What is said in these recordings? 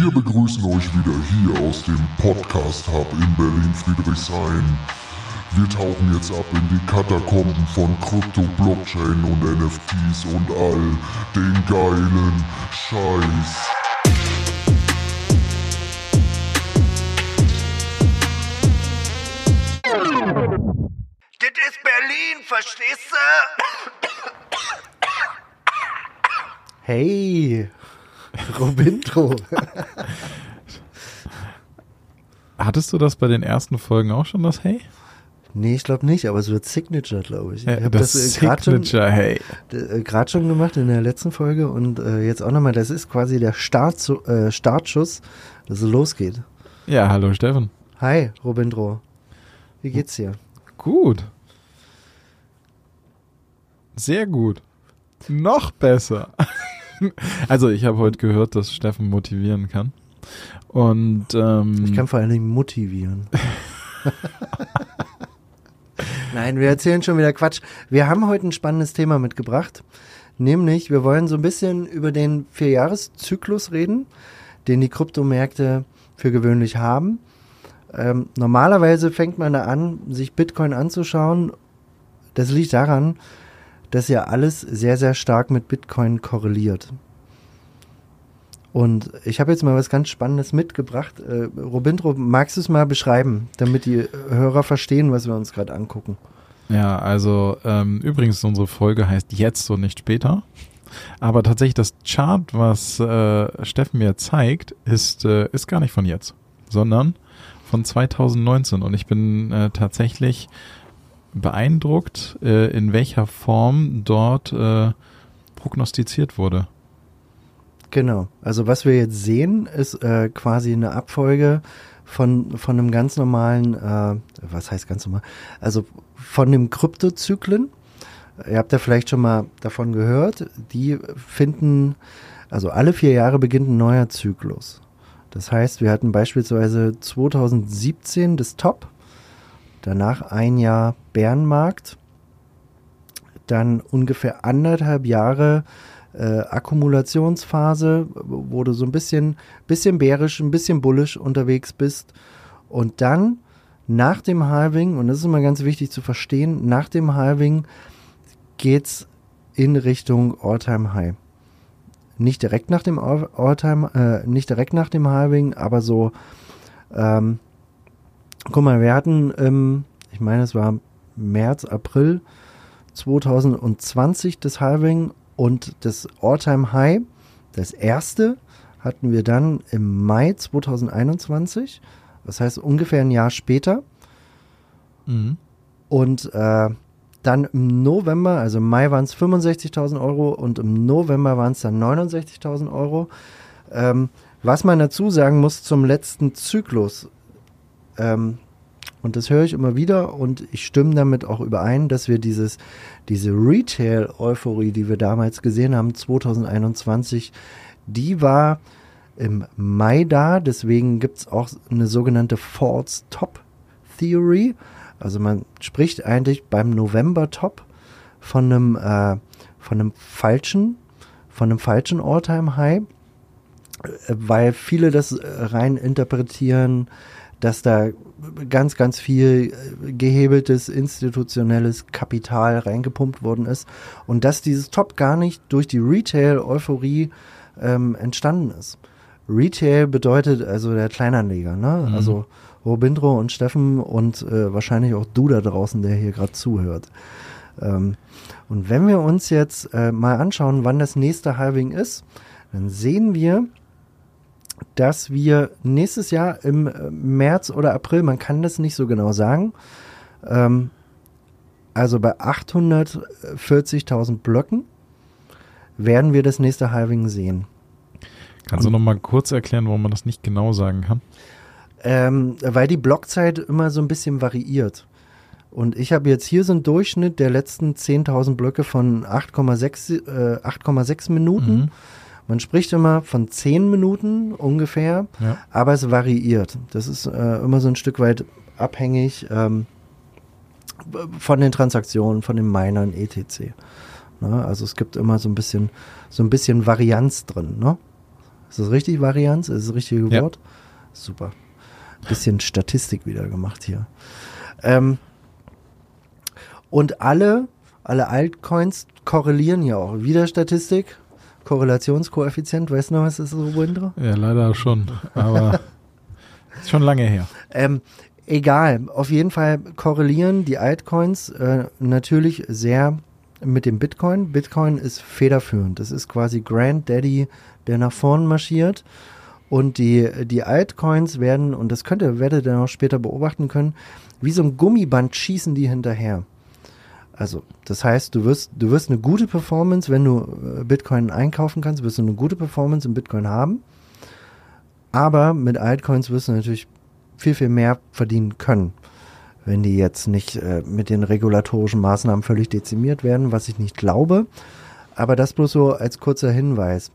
Wir begrüßen euch wieder hier aus dem Podcast Hub in Berlin-Friedrichshain. Wir tauchen jetzt ab in die Katakomben von Krypto, Blockchain und NFTs und all den geilen Scheiß. Das ist Berlin, verstehst du? Hey, Robintro. Hattest du das bei den ersten Folgen auch schon, das Hey? nee, ich glaube nicht, aber es wird Signature, glaube ich. Ja, ich hab das äh, grad schon, Signature Hey. äh, schon gemacht in der letzten Folge und äh, jetzt auch nochmal. Das ist quasi der Start, äh, Startschuss, dass es losgeht. Ja, hallo Steffen. Hi, Robintro. Wie geht's dir? Gut. Sehr gut. Noch besser. Also ich habe heute gehört, dass Steffen motivieren kann. Und ähm, Ich kann vor allen Dingen motivieren. Nein, wir erzählen schon wieder Quatsch. Wir haben heute ein spannendes Thema mitgebracht. Nämlich, wir wollen so ein bisschen über den Vierjahreszyklus reden, den die Kryptomärkte für gewöhnlich haben. Ähm, normalerweise fängt man da an, sich Bitcoin anzuschauen. Das liegt daran, dass ja alles sehr, sehr stark mit Bitcoin korreliert. Und ich habe jetzt mal was ganz Spannendes mitgebracht. Äh, Robintro, magst du es mal beschreiben, damit die Hörer verstehen, was wir uns gerade angucken? ja, also ähm, übrigens unsere Folge heißt jetzt und nicht später. Aber tatsächlich das Chart, was äh, Steffen mir zeigt, ist äh, ist gar nicht von jetzt, sondern von 2019. Und ich bin äh, tatsächlich beeindruckt, äh, in welcher Form dort äh, prognostiziert wurde. Genau. Also was wir jetzt sehen, ist äh, quasi eine Abfolge von, von einem ganz normalen, äh, was heißt ganz normal? Also von dem Kryptozyklen. Ihr habt ja vielleicht schon mal davon gehört. Die finden, also alle vier Jahre beginnt ein neuer Zyklus. Das heißt, wir hatten beispielsweise 2017 das Top, danach ein Jahr Bärenmarkt, dann ungefähr anderthalb Jahre äh, Akkumulationsphase, wo du so ein bisschen, bisschen bärisch, ein bisschen bullisch unterwegs bist. Und dann nach dem Halving, und das ist immer ganz wichtig zu verstehen, nach dem Halving geht's in Richtung All-Time High. Nicht direkt nach dem All- All-Time, äh, nicht direkt nach dem Halving, aber so, ähm, guck mal, wir hatten, ähm, ich meine, es war März, April 2020 das Halving und das All-Time High, das erste, hatten wir dann im Mai 2021. Das heißt ungefähr ein Jahr später. Mhm. Und äh, dann im November, also im Mai waren es 65.000 Euro und im November waren es dann 69.000 Euro. Ähm, was man dazu sagen muss zum letzten Zyklus, ähm, und das höre ich immer wieder und ich stimme damit auch überein, dass wir dieses, diese Retail-Euphorie, die wir damals gesehen haben, 2021, die war im Mai da. Deswegen gibt es auch eine sogenannte False Top Theory. Also man spricht eigentlich beim November Top von einem, äh, von einem falschen, von einem falschen All-Time High, äh, weil viele das äh, rein interpretieren, dass da ganz, ganz viel äh, gehebeltes institutionelles Kapital reingepumpt worden ist und dass dieses Top gar nicht durch die Retail-Euphorie ähm, entstanden ist. Retail bedeutet also der Kleinanleger, ne? Mhm. Also Robindro und Steffen und äh, wahrscheinlich auch du da draußen, der hier gerade zuhört. Ähm, und wenn wir uns jetzt äh, mal anschauen, wann das nächste Halving ist, dann sehen wir, dass wir nächstes Jahr im äh, März oder April, man kann das nicht so genau sagen, ähm, also bei 840.000 Blöcken werden wir das nächste Halving sehen. Kannst du noch mal kurz erklären, warum man das nicht genau sagen kann? Ähm, weil die Blockzeit immer so ein bisschen variiert. Und ich habe jetzt hier so einen Durchschnitt der letzten 10.000 Blöcke von 8,6 äh, 8,6 Minuten. Mhm. Man spricht immer von 10 Minuten ungefähr, Ja. aber es variiert. Das ist äh, immer so ein Stück weit abhängig ähm, von den Transaktionen, von den Minern etc. Ne? Also es gibt immer so ein bisschen so ein bisschen Varianz drin. Ne? Ist das richtig, Varianz? Ist das das richtige Ja. Wort? Super. Bisschen Statistik wieder gemacht hier. Ähm, und alle, alle Altcoins korrelieren ja auch. Wieder Statistik, Korrelationskoeffizient, weißt du noch, was das ist, Robindra? Ja, leider schon. Aber ist schon lange her. Ähm, egal, auf jeden Fall korrelieren die Altcoins äh, natürlich sehr mit dem Bitcoin. Bitcoin ist federführend. Das ist quasi Granddaddy, der nach vorn marschiert. Und die, die Altcoins werden, und das könnt ihr, werdet ihr noch später beobachten können, wie so ein Gummiband schießen die hinterher. Also, das heißt, du wirst, du wirst eine gute Performance, wenn du äh, Bitcoin einkaufen kannst, wirst du eine gute Performance im Bitcoin haben. Aber mit Altcoins wirst du natürlich viel, viel mehr verdienen können, wenn die jetzt nicht äh, mit den regulatorischen Maßnahmen völlig dezimiert werden, was ich nicht glaube. Aber das bloß so als kurzer Hinweis.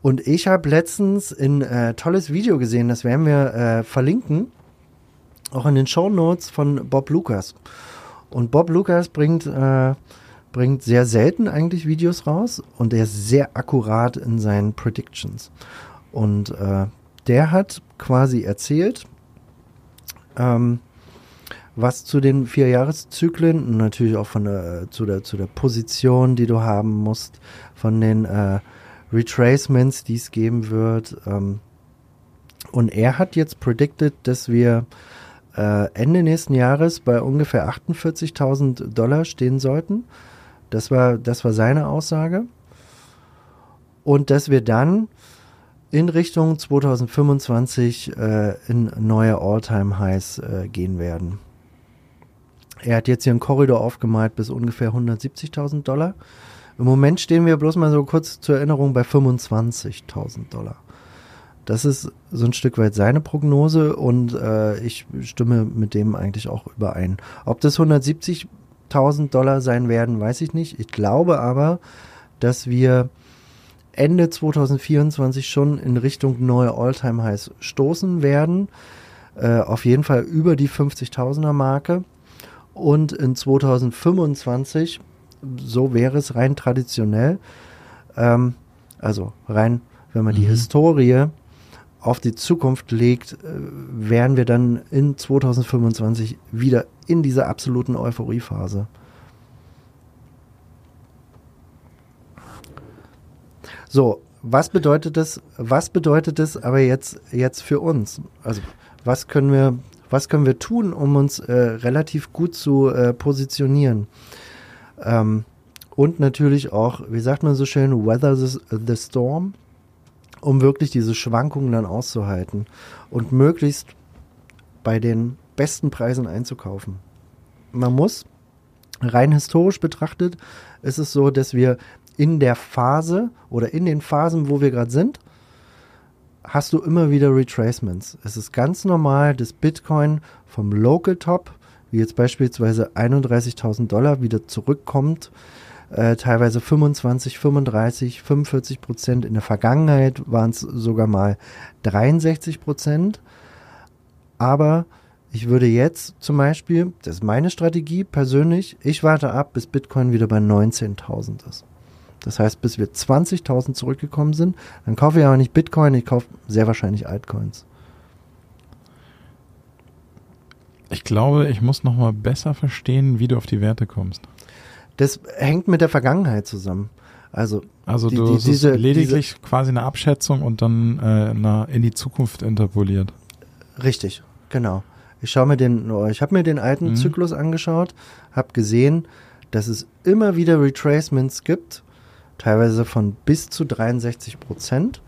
Und ich habe letztens ein äh, tolles Video gesehen, das werden wir äh, verlinken, auch in den Show Notes von Bob Lucas. Und Bob Lucas bringt, äh, bringt sehr selten eigentlich Videos raus und er ist sehr akkurat in seinen Predictions. Und äh, der hat quasi erzählt, ähm, was zu den vier Jahreszyklen und natürlich auch von der, zu, der, zu der Position, die du haben musst, von den äh, Retracements, die es geben wird. Ähm, und er hat jetzt predicted, dass wir äh, Ende nächsten Jahres bei ungefähr 48.000 Dollar stehen sollten. Das war, das war seine Aussage. Und dass wir dann in Richtung 2025 äh, in neue All-Time-Highs äh, gehen werden. Er hat jetzt hier einen Korridor aufgemalt bis ungefähr 170.000 Dollar. Im Moment stehen wir bloß mal so kurz zur Erinnerung bei 25.000 Dollar. Das ist so ein Stück weit seine Prognose und äh, ich stimme mit dem eigentlich auch überein. Ob das 170.000 Dollar sein werden, weiß ich nicht. Ich glaube aber, dass wir Ende 2024 schon in Richtung neue All-Time-Highs stoßen werden. Äh, auf jeden Fall über die 50.000er Marke. Und in 2025, so wäre es rein traditionell, ähm, also rein, wenn man die Mhm. Historie auf die Zukunft legt, äh, wären wir dann in 2025 wieder in dieser absoluten Euphoriephase. So, was bedeutet das? Was bedeutet das aber jetzt jetzt für uns? Also was können wir was können wir tun, um uns äh, relativ gut zu äh, positionieren? Ähm, und natürlich auch, wie sagt man so schön, weather the, the storm, um wirklich diese Schwankungen dann auszuhalten und möglichst bei den besten Preisen einzukaufen. Man muss rein historisch betrachtet, ist es so, dass wir in der Phase oder in den Phasen, wo wir gerade sind, hast du immer wieder Retracements. Es ist ganz normal, dass Bitcoin vom Local Top, wie jetzt beispielsweise 31.000 Dollar, wieder zurückkommt. Äh, teilweise 25, 35, 45 Prozent. In der Vergangenheit waren es sogar mal 63 Prozent. Aber ich würde jetzt zum Beispiel, das ist meine Strategie persönlich, ich warte ab, bis Bitcoin wieder bei 19.000 ist. Das heißt, bis wir 20.000 zurückgekommen sind, dann kaufe ich aber nicht Bitcoin, ich kaufe sehr wahrscheinlich Altcoins. Ich glaube, ich muss noch mal besser verstehen, wie du auf die Werte kommst. Das hängt mit der Vergangenheit zusammen. Also, Also Die- du die- es ist diese- lediglich quasi eine Abschätzung und dann äh, na, in die Zukunft interpoliert. richtig, genau. Ich schaue mir den, oh, ich habe mir den alten Mhm. Zyklus angeschaut, habe gesehen, dass es immer wieder Retracements gibt, teilweise von bis zu 63 Prozent.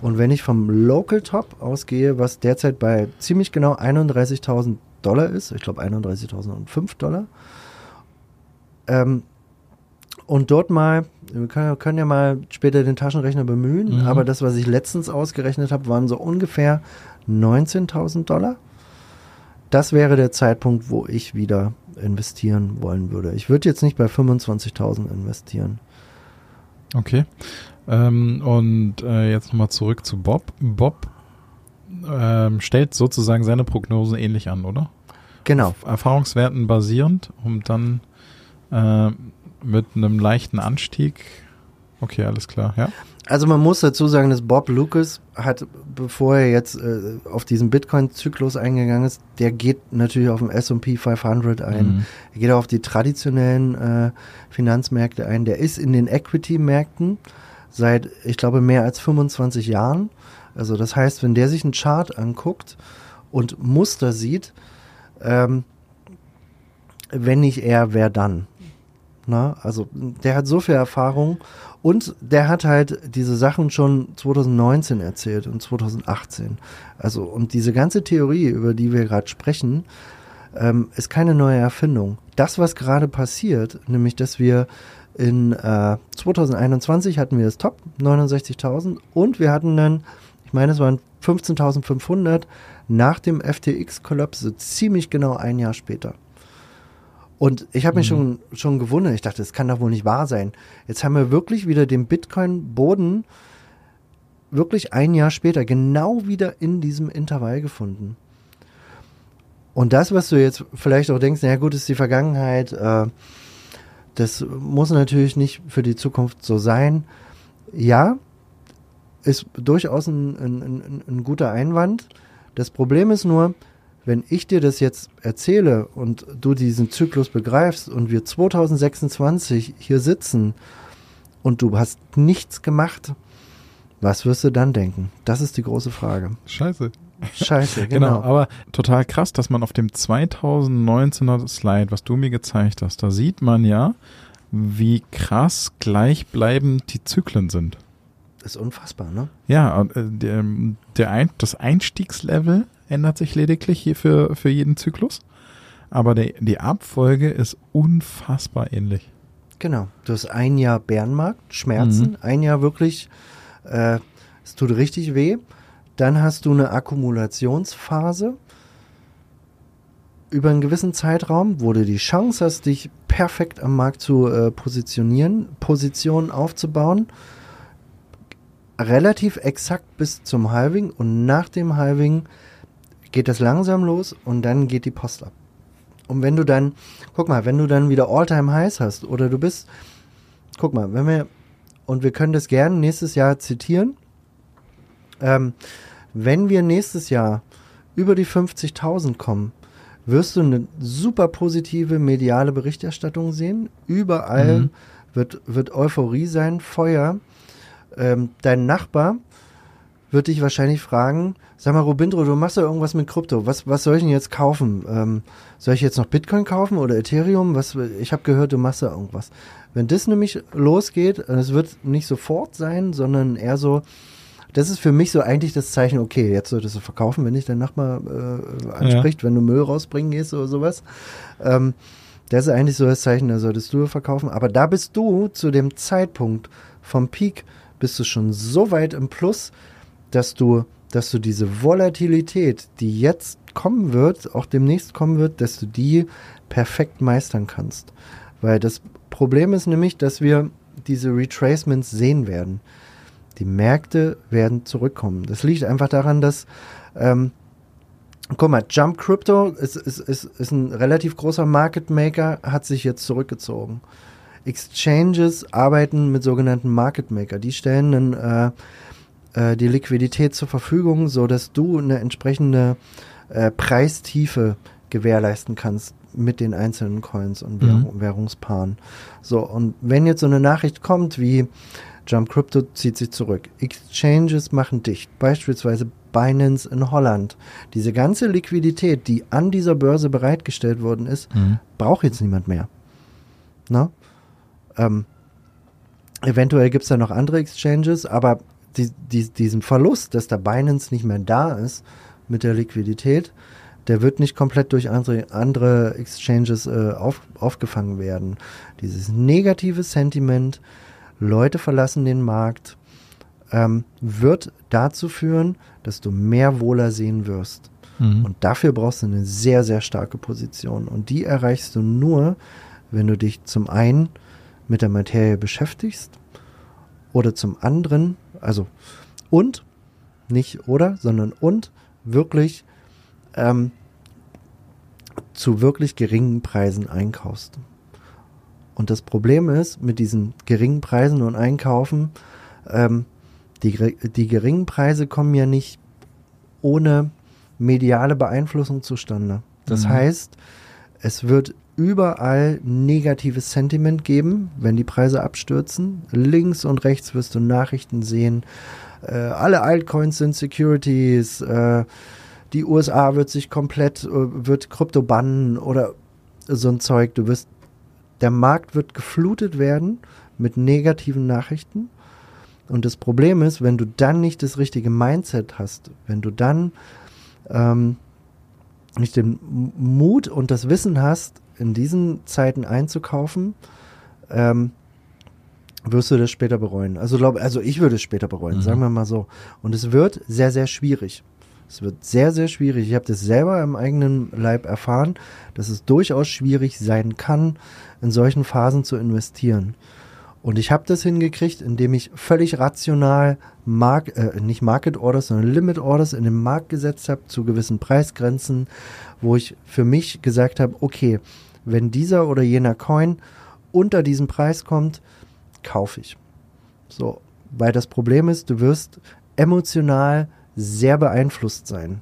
Und wenn ich vom Local Top ausgehe, was derzeit bei ziemlich genau 31.000 Dollar ist, ich glaube 31.005 Dollar, ähm, und dort mal, wir können, können ja mal später den Taschenrechner bemühen, Mhm. aber das, was ich letztens ausgerechnet habe, waren so ungefähr 19.000 Dollar. Das wäre der Zeitpunkt, wo ich wieder investieren wollen würde. Ich würde jetzt nicht bei 25.000 investieren. Okay. Ähm, und äh, jetzt nochmal zurück zu Bob. Bob ähm, stellt sozusagen seine Prognosen ähnlich an, oder? Genau, Auf Erfahrungswerten basierend, um dann äh, mit einem leichten Anstieg okay, alles klar, ja. Also man muss dazu sagen, dass Bob Lucas hat, bevor er jetzt äh, auf diesen Bitcoin-Zyklus eingegangen ist, der geht natürlich auf den S&P 500 ein. Mhm. Er geht auch auf die traditionellen äh, Finanzmärkte ein. Der ist in den Equity-Märkten seit, ich glaube, mehr als 25 Jahren. Also das heißt, wenn der sich einen Chart anguckt und Muster sieht, ähm, wenn nicht er, wer dann? Na, also der hat so viel Erfahrung und der hat halt diese Sachen schon 2019 erzählt und 2018. Also und diese ganze Theorie, über die wir gerade sprechen, ähm, ist keine neue Erfindung. Das, was gerade passiert, nämlich dass wir in äh, 2021 hatten wir das Top 69.000 und wir hatten dann, ich meine, es waren 15.500 nach dem FTX-Kollaps, so ziemlich genau ein Jahr später. Und ich habe mich Mhm. schon, schon gewundert. Ich dachte, das kann doch wohl nicht wahr sein. Jetzt haben wir wirklich wieder den Bitcoin-Boden wirklich ein Jahr später genau wieder in diesem Intervall gefunden. Und das, was du jetzt vielleicht auch denkst, na gut, ist die Vergangenheit, äh, das muss natürlich nicht für die Zukunft so sein. Ja, ist durchaus ein, ein, ein, ein guter Einwand. Das Problem ist nur, wenn ich dir das jetzt erzähle und du diesen Zyklus begreifst und wir 2026 hier sitzen und du hast nichts gemacht, was wirst du dann denken? Das ist die große Frage. Scheiße. Scheiße, Genau. genau. aber total krass, dass man auf dem 2019er Slide, was du mir gezeigt hast, da sieht man ja, wie krass gleichbleibend die Zyklen sind. ist unfassbar, ne? Ja, äh, der, der Ein das Einstiegslevel ändert sich lediglich hier für, für jeden Zyklus, aber der, die Abfolge ist unfassbar ähnlich. Genau. Du hast ein Jahr Bärenmarkt, Schmerzen, ein Jahr wirklich, äh, es tut richtig weh. Dann hast du eine Akkumulationsphase über einen gewissen Zeitraum, wo du die Chance hast, dich perfekt am Markt zu äh, positionieren, Positionen aufzubauen. Relativ exakt bis zum Halving und nach dem Halving geht das langsam los und dann geht die Post ab. Und wenn du dann, guck mal, wenn du dann wieder All-Time-Highs hast oder du bist, guck mal, wenn wir, und wir können das gerne nächstes Jahr zitieren, ähm, wenn wir nächstes Jahr über die 50.000 kommen, wirst du eine super positive mediale Berichterstattung sehen. Überall Mhm. wird, wird Euphorie sein, Feuer. Ähm, dein Nachbar wird dich wahrscheinlich fragen, sag mal, Robindro, du machst ja irgendwas mit Krypto. Was, was soll ich denn jetzt kaufen? Ähm, soll ich jetzt noch Bitcoin kaufen oder Ethereum? Was, ich habe gehört, du machst da irgendwas. Wenn das nämlich losgeht, und es wird nicht sofort sein, sondern eher so, das ist für mich so eigentlich das Zeichen, okay, jetzt solltest du verkaufen, wenn dich dein Nachbar äh, anspricht, wenn du Müll rausbringen gehst oder sowas. Ähm, das ist eigentlich so das Zeichen, da solltest du verkaufen. Aber da bist du zu dem Zeitpunkt vom Peak, bist du schon so weit im Plus, dass du, dass du diese Volatilität, die jetzt kommen wird, auch demnächst kommen wird, dass du die perfekt meistern kannst. Weil das Problem ist nämlich, dass wir diese Retracements sehen werden. Die Märkte werden zurückkommen. Das liegt einfach daran, dass, ähm, guck mal, Jump Crypto ist, ist, ist, ist ein relativ großer Market Maker, hat sich jetzt zurückgezogen. Exchanges arbeiten mit sogenannten Market Maker. Die stellen dann äh, äh, die Liquidität zur Verfügung, so dass du eine entsprechende äh, Preistiefe gewährleisten kannst mit den einzelnen Coins und Währung, Währungspaaren. So, und wenn jetzt so eine Nachricht kommt wie Jump Crypto zieht sich zurück, Exchanges machen dicht, beispielsweise Binance in Holland. Diese ganze Liquidität, die an dieser Börse bereitgestellt worden ist, Mhm. braucht jetzt niemand mehr. Na? Ähm, eventuell gibt es da noch andere Exchanges, aber die, die, diesen Verlust, dass der Binance nicht mehr da ist mit der Liquidität, der wird nicht komplett durch andere, andere Exchanges äh, auf, aufgefangen werden. Dieses negative Sentiment, Leute verlassen den Markt, ähm, wird dazu führen, dass du mehr Wohler sehen wirst. Mhm. Und dafür brauchst du eine sehr, sehr starke Position. Und die erreichst du nur, wenn du dich zum einen mit der Materie beschäftigst oder zum anderen, also und, nicht oder, sondern und wirklich ähm, zu wirklich geringen Preisen einkaufst. Und das Problem ist, mit diesen geringen Preisen und Einkaufen, ähm, die, die geringen Preise kommen ja nicht ohne mediale Beeinflussung zustande. Das Mhm. heißt, es wird überall negatives Sentiment geben, wenn die Preise abstürzen. Links und rechts wirst du Nachrichten sehen. Äh, alle Altcoins sind Securities. Äh, die USA wird sich komplett, äh, wird Krypto bannen oder so ein Zeug. Du wirst, der Markt wird geflutet werden mit negativen Nachrichten. Und das Problem ist, wenn du dann nicht das richtige Mindset hast, wenn du dann ähm, nicht den Mut und das Wissen hast, in diesen Zeiten einzukaufen, ähm, wirst du das später bereuen. Also, glaub, also ich würde es später bereuen, Mhm. sagen wir mal so. Und es wird sehr, sehr schwierig. Es wird sehr, sehr schwierig. Ich habe das selber im eigenen Leib erfahren, dass es durchaus schwierig sein kann, in solchen Phasen zu investieren. Und ich habe das hingekriegt, indem ich völlig rational Mark äh, nicht Market Orders, sondern Limit Orders in den Markt gesetzt habe zu gewissen Preisgrenzen, wo ich für mich gesagt habe, okay, wenn dieser oder jener Coin unter diesen Preis kommt, kaufe ich. So, weil das Problem ist, du wirst emotional sehr beeinflusst sein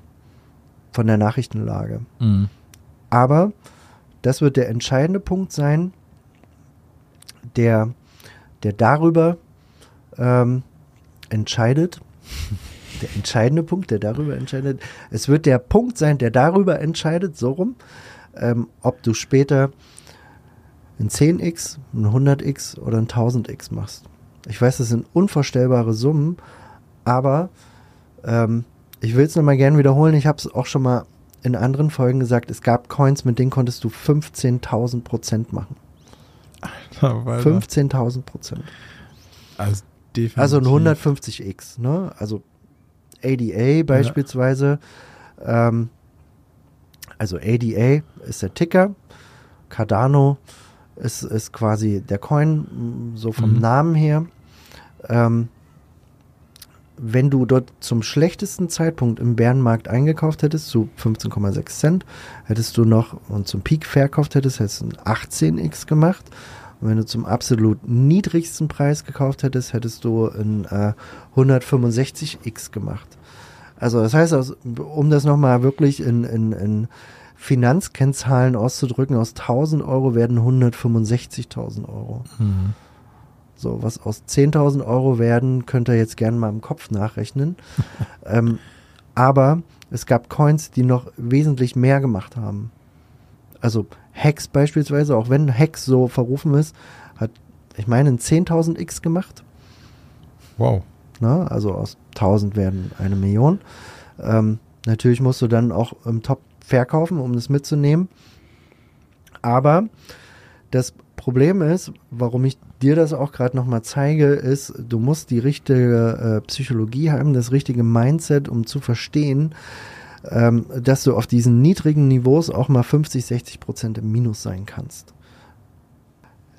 von der Nachrichtenlage. Mhm. Aber das wird der entscheidende Punkt sein, der, der darüber ähm, entscheidet. Der entscheidende Punkt, der darüber entscheidet. Es wird der Punkt sein, der darüber entscheidet, so rum, ähm, ob du später ein 10x, ein 100x oder ein 1000x machst. Ich weiß, das sind unvorstellbare Summen, aber ähm, ich will es nochmal gerne wiederholen. Ich habe es auch schon mal in anderen Folgen gesagt. Es gab Coins, mit denen konntest du 15.000 Prozent machen. Weil- 15.000 Prozent. Also. Also ein 150x, ne? Also ADA beispielsweise. Ähm, also ADA ist der Ticker. Cardano ist, ist quasi der Coin, m, so vom Mhm. Namen her. Ähm, wenn du dort zum schlechtesten Zeitpunkt im Bärenmarkt eingekauft hättest, zu 15,6 Cent, hättest du noch und zum Peak verkauft hättest, hättest du ein 18x gemacht. Und wenn du zum absolut niedrigsten Preis gekauft hättest, hättest du ein äh, 165x gemacht. Also das heißt, um das nochmal wirklich in, in, in Finanzkennzahlen auszudrücken, aus 1000 Euro werden 165.000 Euro. Mhm. So, was aus 10.000 Euro werden, könnt ihr jetzt gerne mal im Kopf nachrechnen. ähm, aber es gab Coins, die noch wesentlich mehr gemacht haben. Also Hex beispielsweise, auch wenn Hex so verrufen ist, hat, ich meine, ein 10.000x gemacht. Wow. Ne? Also aus 1000 werden eine Million. Ähm, natürlich musst du dann auch im Top verkaufen, um das mitzunehmen. Aber das Problem ist, warum ich dir das auch gerade nochmal zeige, ist, du musst die richtige äh, Psychologie haben, das richtige Mindset, um zu verstehen, ähm, dass du auf diesen niedrigen Niveaus auch mal 50, 60 Prozent im Minus sein kannst.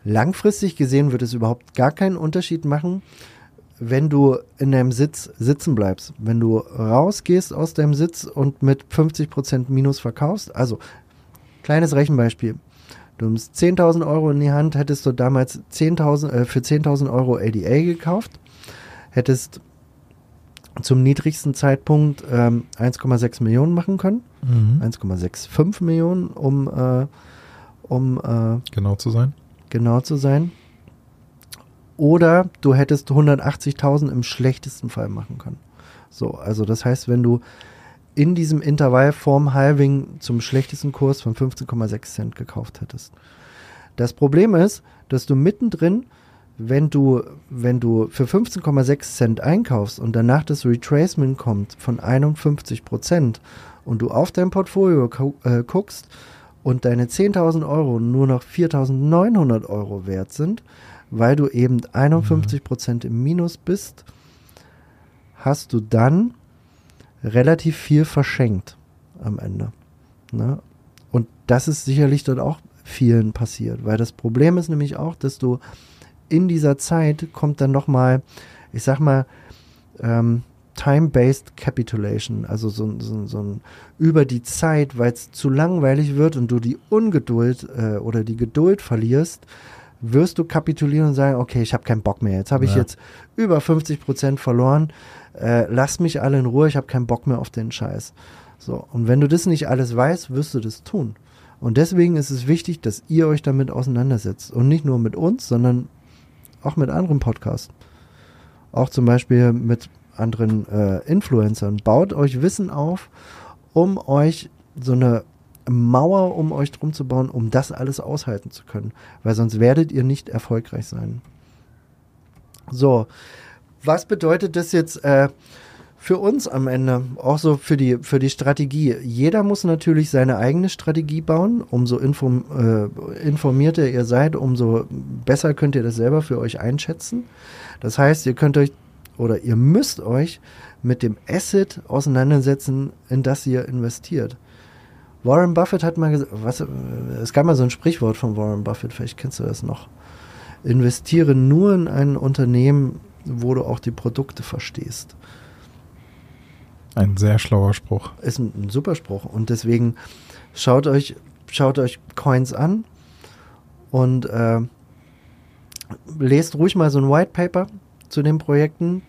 Langfristig gesehen wird es überhaupt gar keinen Unterschied machen, wenn du in deinem Sitz sitzen bleibst. Wenn du rausgehst aus deinem Sitz und mit 50% Minus verkaufst. Also, kleines Rechenbeispiel. Du nimmst 10.000 Euro in die Hand, hättest du damals 10.000, äh, für 10.000 Euro ADA gekauft, hättest zum niedrigsten Zeitpunkt ähm, 1,6 Millionen machen können. Mhm. 1,65 Millionen, um, äh, um äh, Genau zu sein. genau zu sein. Oder du hättest 180.000 im schlechtesten Fall machen können. So, also das heißt, wenn du in diesem Intervall vorm Halving zum schlechtesten Kurs von 15,6 Cent gekauft hättest. Das Problem ist, dass du mittendrin, wenn du, wenn du für 15,6 Cent einkaufst und danach das Retracement kommt von 51 Prozent und du auf dein Portfolio äh, guckst und deine 10.000 Euro nur noch 4.900 Euro wert sind, weil du eben 51 Prozent im Minus bist, hast du dann relativ viel verschenkt am Ende. Ne? Und das ist sicherlich dort auch vielen passiert, weil das Problem ist nämlich auch, dass du in dieser Zeit kommt dann nochmal, ich sag mal, ähm, Time-Based Capitulation, also so, so, so ein über die Zeit, weil es zu langweilig wird und du die Ungeduld äh, oder die Geduld verlierst, wirst du kapitulieren und sagen, okay, ich habe keinen Bock mehr. Jetzt habe ich Ja. jetzt über 50 Prozent verloren. Äh, lasst mich alle in Ruhe, ich habe keinen Bock mehr auf den Scheiß. So, und wenn du das nicht alles weißt, wirst du das tun. Und deswegen ist es wichtig, dass ihr euch damit auseinandersetzt. Und nicht nur mit uns, sondern auch mit anderen Podcasts. Auch zum Beispiel mit anderen äh, Influencern. Baut euch Wissen auf, um euch so eine Mauer um euch drum zu bauen, um das alles aushalten zu können. Weil sonst werdet ihr nicht erfolgreich sein. So, was bedeutet das jetzt äh, für uns am Ende? Auch so für die, für die Strategie. Jeder muss natürlich seine eigene Strategie bauen. Umso inform, äh, informierter ihr seid, umso besser könnt ihr das selber für euch einschätzen. Das heißt, ihr könnt euch oder ihr müsst euch mit dem Asset auseinandersetzen, in das ihr investiert. Warren Buffett hat mal gesagt, was, äh, es gab mal so ein Sprichwort von Warren Buffett, vielleicht kennst du das noch. Investiere nur in ein Unternehmen, wo du auch die Produkte verstehst. Ein sehr schlauer Spruch. Ist ein, ein super Spruch. Und deswegen schaut euch, schaut euch Coins an und äh, lest ruhig mal so ein White Paper zu den Projekten.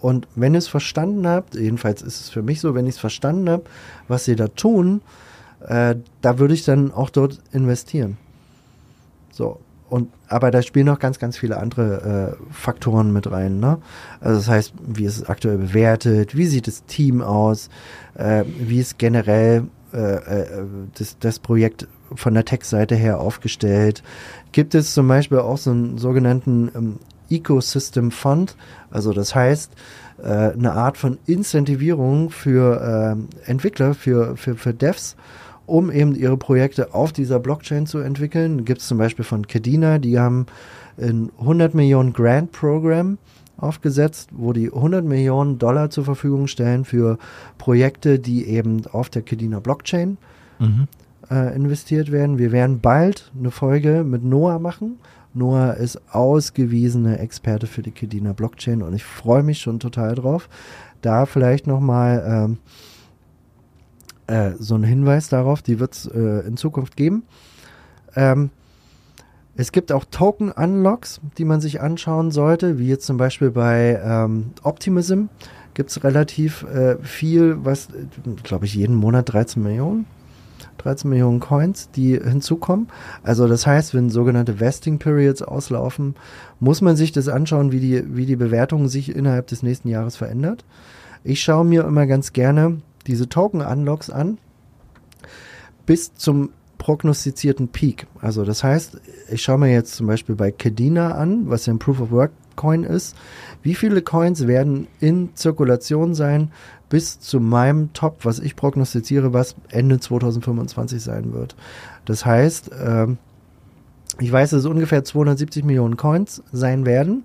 Und wenn ihr es verstanden habt, jedenfalls ist es für mich so, wenn ich es verstanden habe, was sie da tun, äh, da würde ich dann auch dort investieren. So. Und, aber da spielen noch ganz, ganz viele andere äh, Faktoren mit rein. Ne? Also das heißt, wie ist es aktuell bewertet, wie sieht das Team aus, äh, wie ist generell äh, äh, das, das Projekt von der Tech-Seite her aufgestellt. Gibt es zum Beispiel auch so einen sogenannten ähm, Ecosystem Fund, also das heißt, äh, eine Art von Incentivierung für äh, Entwickler, für, für, für Devs, um eben ihre Projekte auf dieser Blockchain zu entwickeln. Gibt es zum Beispiel von Kedina, die haben ein 100 Millionen Grant Program aufgesetzt, wo die 100 Millionen Dollar zur Verfügung stellen für Projekte, die eben auf der Kedina Blockchain Mhm. äh, investiert werden. Wir werden bald eine Folge mit Noah machen. Noah ist ausgewiesener Experte für die Kedina Blockchain und ich freue mich schon total drauf. Da vielleicht nochmal ähm, äh, so ein Hinweis darauf, die wird es äh, in Zukunft geben. Ähm, es gibt auch Token-Unlocks, die man sich anschauen sollte, wie jetzt zum Beispiel bei ähm, Optimism gibt es relativ äh, viel, was, glaube ich, jeden Monat 13 Millionen 13 Millionen Coins, die hinzukommen. Also das heißt, wenn sogenannte Vesting Periods auslaufen, muss man sich das anschauen, wie die, wie die Bewertung sich innerhalb des nächsten Jahres verändert. Ich schaue mir immer ganz gerne diese Token-Unlocks an bis zum prognostizierten Peak. Also das heißt, ich schaue mir jetzt zum Beispiel bei Kedina an, was ja ein Proof of Work Coin ist, wie viele Coins werden in Zirkulation sein bis zu meinem Top, was ich prognostiziere, was Ende 2025 sein wird. Das heißt, ähm, ich weiß, dass es ungefähr 270 Millionen Coins sein werden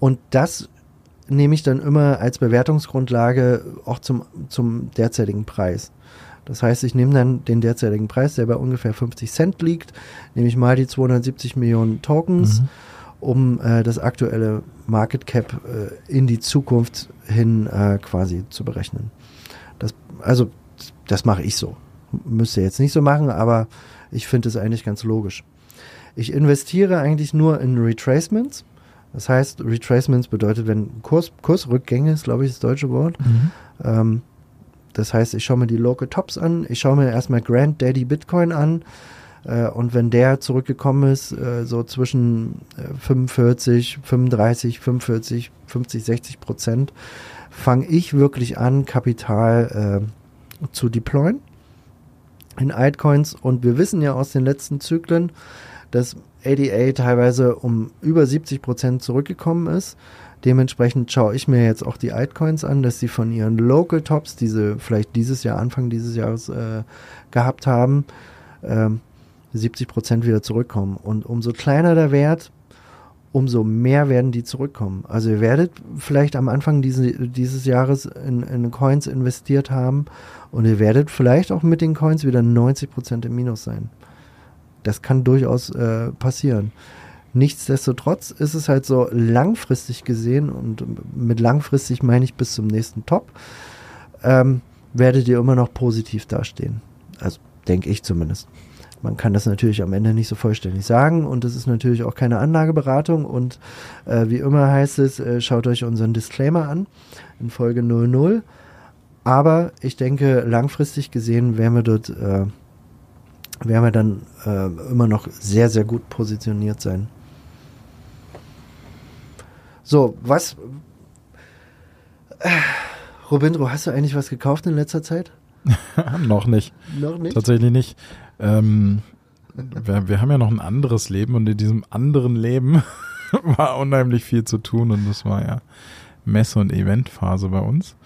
und das nehme ich dann immer als Bewertungsgrundlage auch zum, zum derzeitigen Preis. Das heißt, ich nehme dann den derzeitigen Preis, der bei ungefähr 50 Cent liegt, nehme ich mal die 270 Millionen Tokens, Mhm. um äh, das aktuelle Market Cap äh, in die Zukunft hin äh, quasi zu berechnen. Das, also, das mache ich so. Müsste jetzt nicht so machen, aber ich finde es eigentlich ganz logisch. Ich investiere eigentlich nur in Retracements. Das heißt, Retracements bedeutet, wenn Kurs, Kursrückgänge ist, glaube ich, das deutsche Wort. Mhm. Ähm, das heißt, ich schaue mir die Local Tops an, ich schaue mir erstmal Grand Daddy Bitcoin an äh, und wenn der zurückgekommen ist, äh, so zwischen äh, 45, 35, 45, 50, 60 Prozent, fange ich wirklich an, Kapital äh, zu deployen in Altcoins und wir wissen ja aus den letzten Zyklen, dass ADA teilweise um über 70 Prozent zurückgekommen ist. Dementsprechend schaue ich mir jetzt auch die Altcoins an, dass sie von ihren Local Tops, die sie vielleicht dieses Jahr, Anfang dieses Jahres äh, gehabt haben, ähm, 70 Prozent wieder zurückkommen. Und umso kleiner der Wert, umso mehr werden die zurückkommen. Also ihr werdet vielleicht am Anfang diese, dieses Jahres in, in Coins investiert haben und ihr werdet vielleicht auch mit den Coins wieder 90 Prozent im Minus sein. Das kann durchaus äh, passieren. Nichtsdestotrotz ist es halt so langfristig gesehen und mit langfristig meine ich bis zum nächsten Top, ähm, werdet ihr immer noch positiv dastehen. Also denke ich zumindest. Man kann das natürlich am Ende nicht so vollständig sagen und es ist natürlich auch keine Anlageberatung und äh, wie immer heißt es, äh, schaut euch unseren Disclaimer an in Folge 00. Aber ich denke, langfristig gesehen werden wir dort, äh, werden wir dann äh, immer noch sehr, sehr gut positioniert sein. So, was, äh, Robindro, hast du eigentlich was gekauft in letzter Zeit? noch nicht. Noch nicht? Tatsächlich nicht. Ähm, wir, wir haben ja noch ein anderes Leben und in diesem anderen Leben war unheimlich viel zu tun und das war ja Messe- und Eventphase bei uns.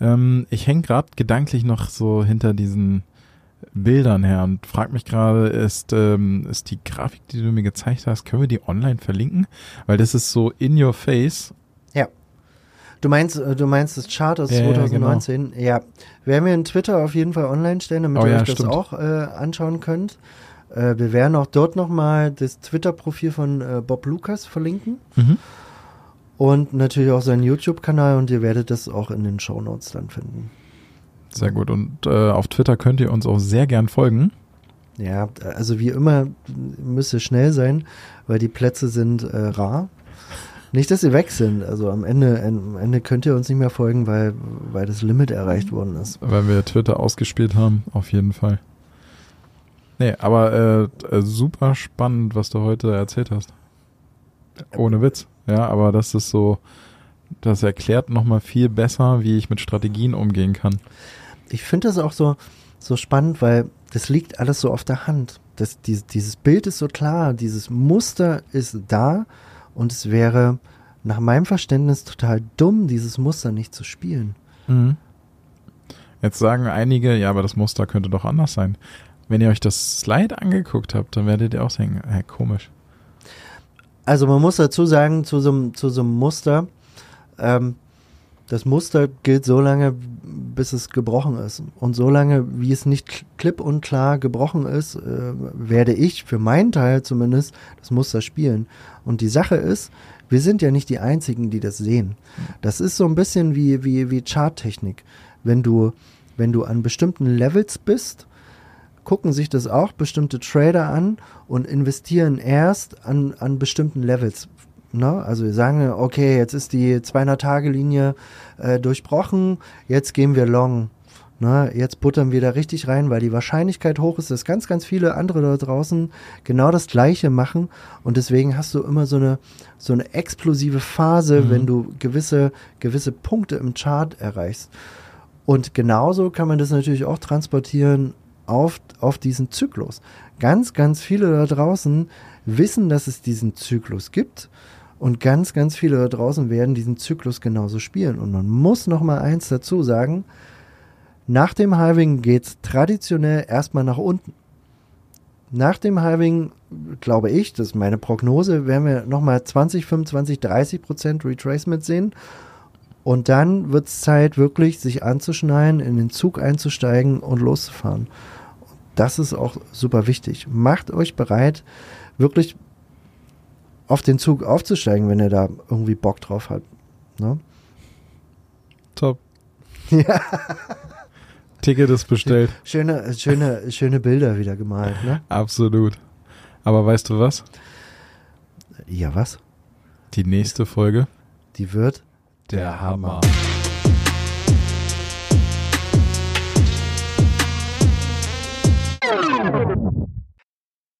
Ähm, ich hänge gerade gedanklich noch so hinter diesen Bildern her und frage mich gerade, ist, ähm, ist die Grafik, die du mir gezeigt hast, können wir die online verlinken? Weil das ist so in your face. Ja. Du meinst, äh, du meinst das Chart aus Ja, ja, 2019? Ja, Werden wir in Twitter auf jeden Fall online stellen, damit Oh ihr ja, euch das stimmt. auch äh, anschauen könnt. Äh, wir werden auch dort nochmal das Twitter-Profil von äh, Bob Lucas verlinken. Mhm. Und natürlich auch seinen YouTube-Kanal und ihr werdet das auch in den Shownotes dann finden. Sehr gut. Und äh, auf Twitter könnt ihr uns auch sehr gern folgen. Ja, also wie immer müsst ihr schnell sein, weil die Plätze sind äh, rar. Nicht, dass sie weg sind. Also am Ende, am Ende könnt ihr uns nicht mehr folgen, weil, weil das Limit erreicht worden ist. weil wir Twitter ausgespielt haben, auf jeden Fall. Nee, aber äh, super spannend, was du heute erzählt hast. Ohne Witz. Ja, aber das ist so, das erklärt nochmal viel besser, wie ich mit Strategien umgehen kann. Ich finde das auch so, so spannend, weil das liegt alles so auf der Hand. Das, dieses, dieses Bild ist so klar, dieses Muster ist da und es wäre nach meinem Verständnis total dumm, dieses Muster nicht zu spielen. Mhm. Jetzt sagen einige, ja, aber das Muster könnte doch anders sein. Wenn ihr euch das Slide angeguckt habt, dann werdet ihr auch denken, hä, komisch. Also man muss dazu sagen, zu so, einem- zu so einem Muster, ähm, das Muster gilt so lange, bis es gebrochen ist. Und so lange, wie es nicht kl- klipp und klar gebrochen ist, äh, werde ich, für meinen Teil zumindest, das Muster spielen. Und die Sache ist, wir sind ja nicht die Einzigen, die das sehen. Das ist so ein bisschen wie, wie, wie Charttechnik. Wenn du, wenn du an bestimmten Levels bist, gucken sich das auch bestimmte Trader an und investieren erst an, an bestimmten Levels. Ne? Also wir sagen, okay, jetzt ist die 200-Tage-Linie äh, durchbrochen, jetzt gehen wir long. Ne? Jetzt buttern wir da richtig rein, weil die Wahrscheinlichkeit hoch ist, dass ganz, ganz viele andere da draußen genau das Gleiche machen. Und deswegen hast du immer so eine, so eine explosive Phase, Mhm. wenn du gewisse, gewisse Punkte im Chart erreichst. Und genauso kann man das natürlich auch transportieren auf, auf diesen Zyklus. Ganz, ganz viele da draußen wissen, dass es diesen Zyklus gibt. Und ganz, ganz viele da draußen werden diesen Zyklus genauso spielen. Und man muss noch mal eins dazu sagen. Nach dem Halving geht's traditionell erstmal nach unten. Nach dem Halving, glaube ich, das ist meine Prognose, werden wir nochmal 20, 25, 30 Prozent Retracement sehen. Und dann wird es Zeit, wirklich sich anzuschnallen, in den Zug einzusteigen und loszufahren. Das ist auch super wichtig. Macht euch bereit, wirklich auf den Zug aufzusteigen, wenn ihr da irgendwie Bock drauf habt. Ne? Top. Ticket ist bestellt. Schöne, schöne, schöne Bilder wieder gemalt. Ne? Absolut. Aber weißt du was? Ja, was? Die nächste Folge. Die wird Der Hammer. Hammer.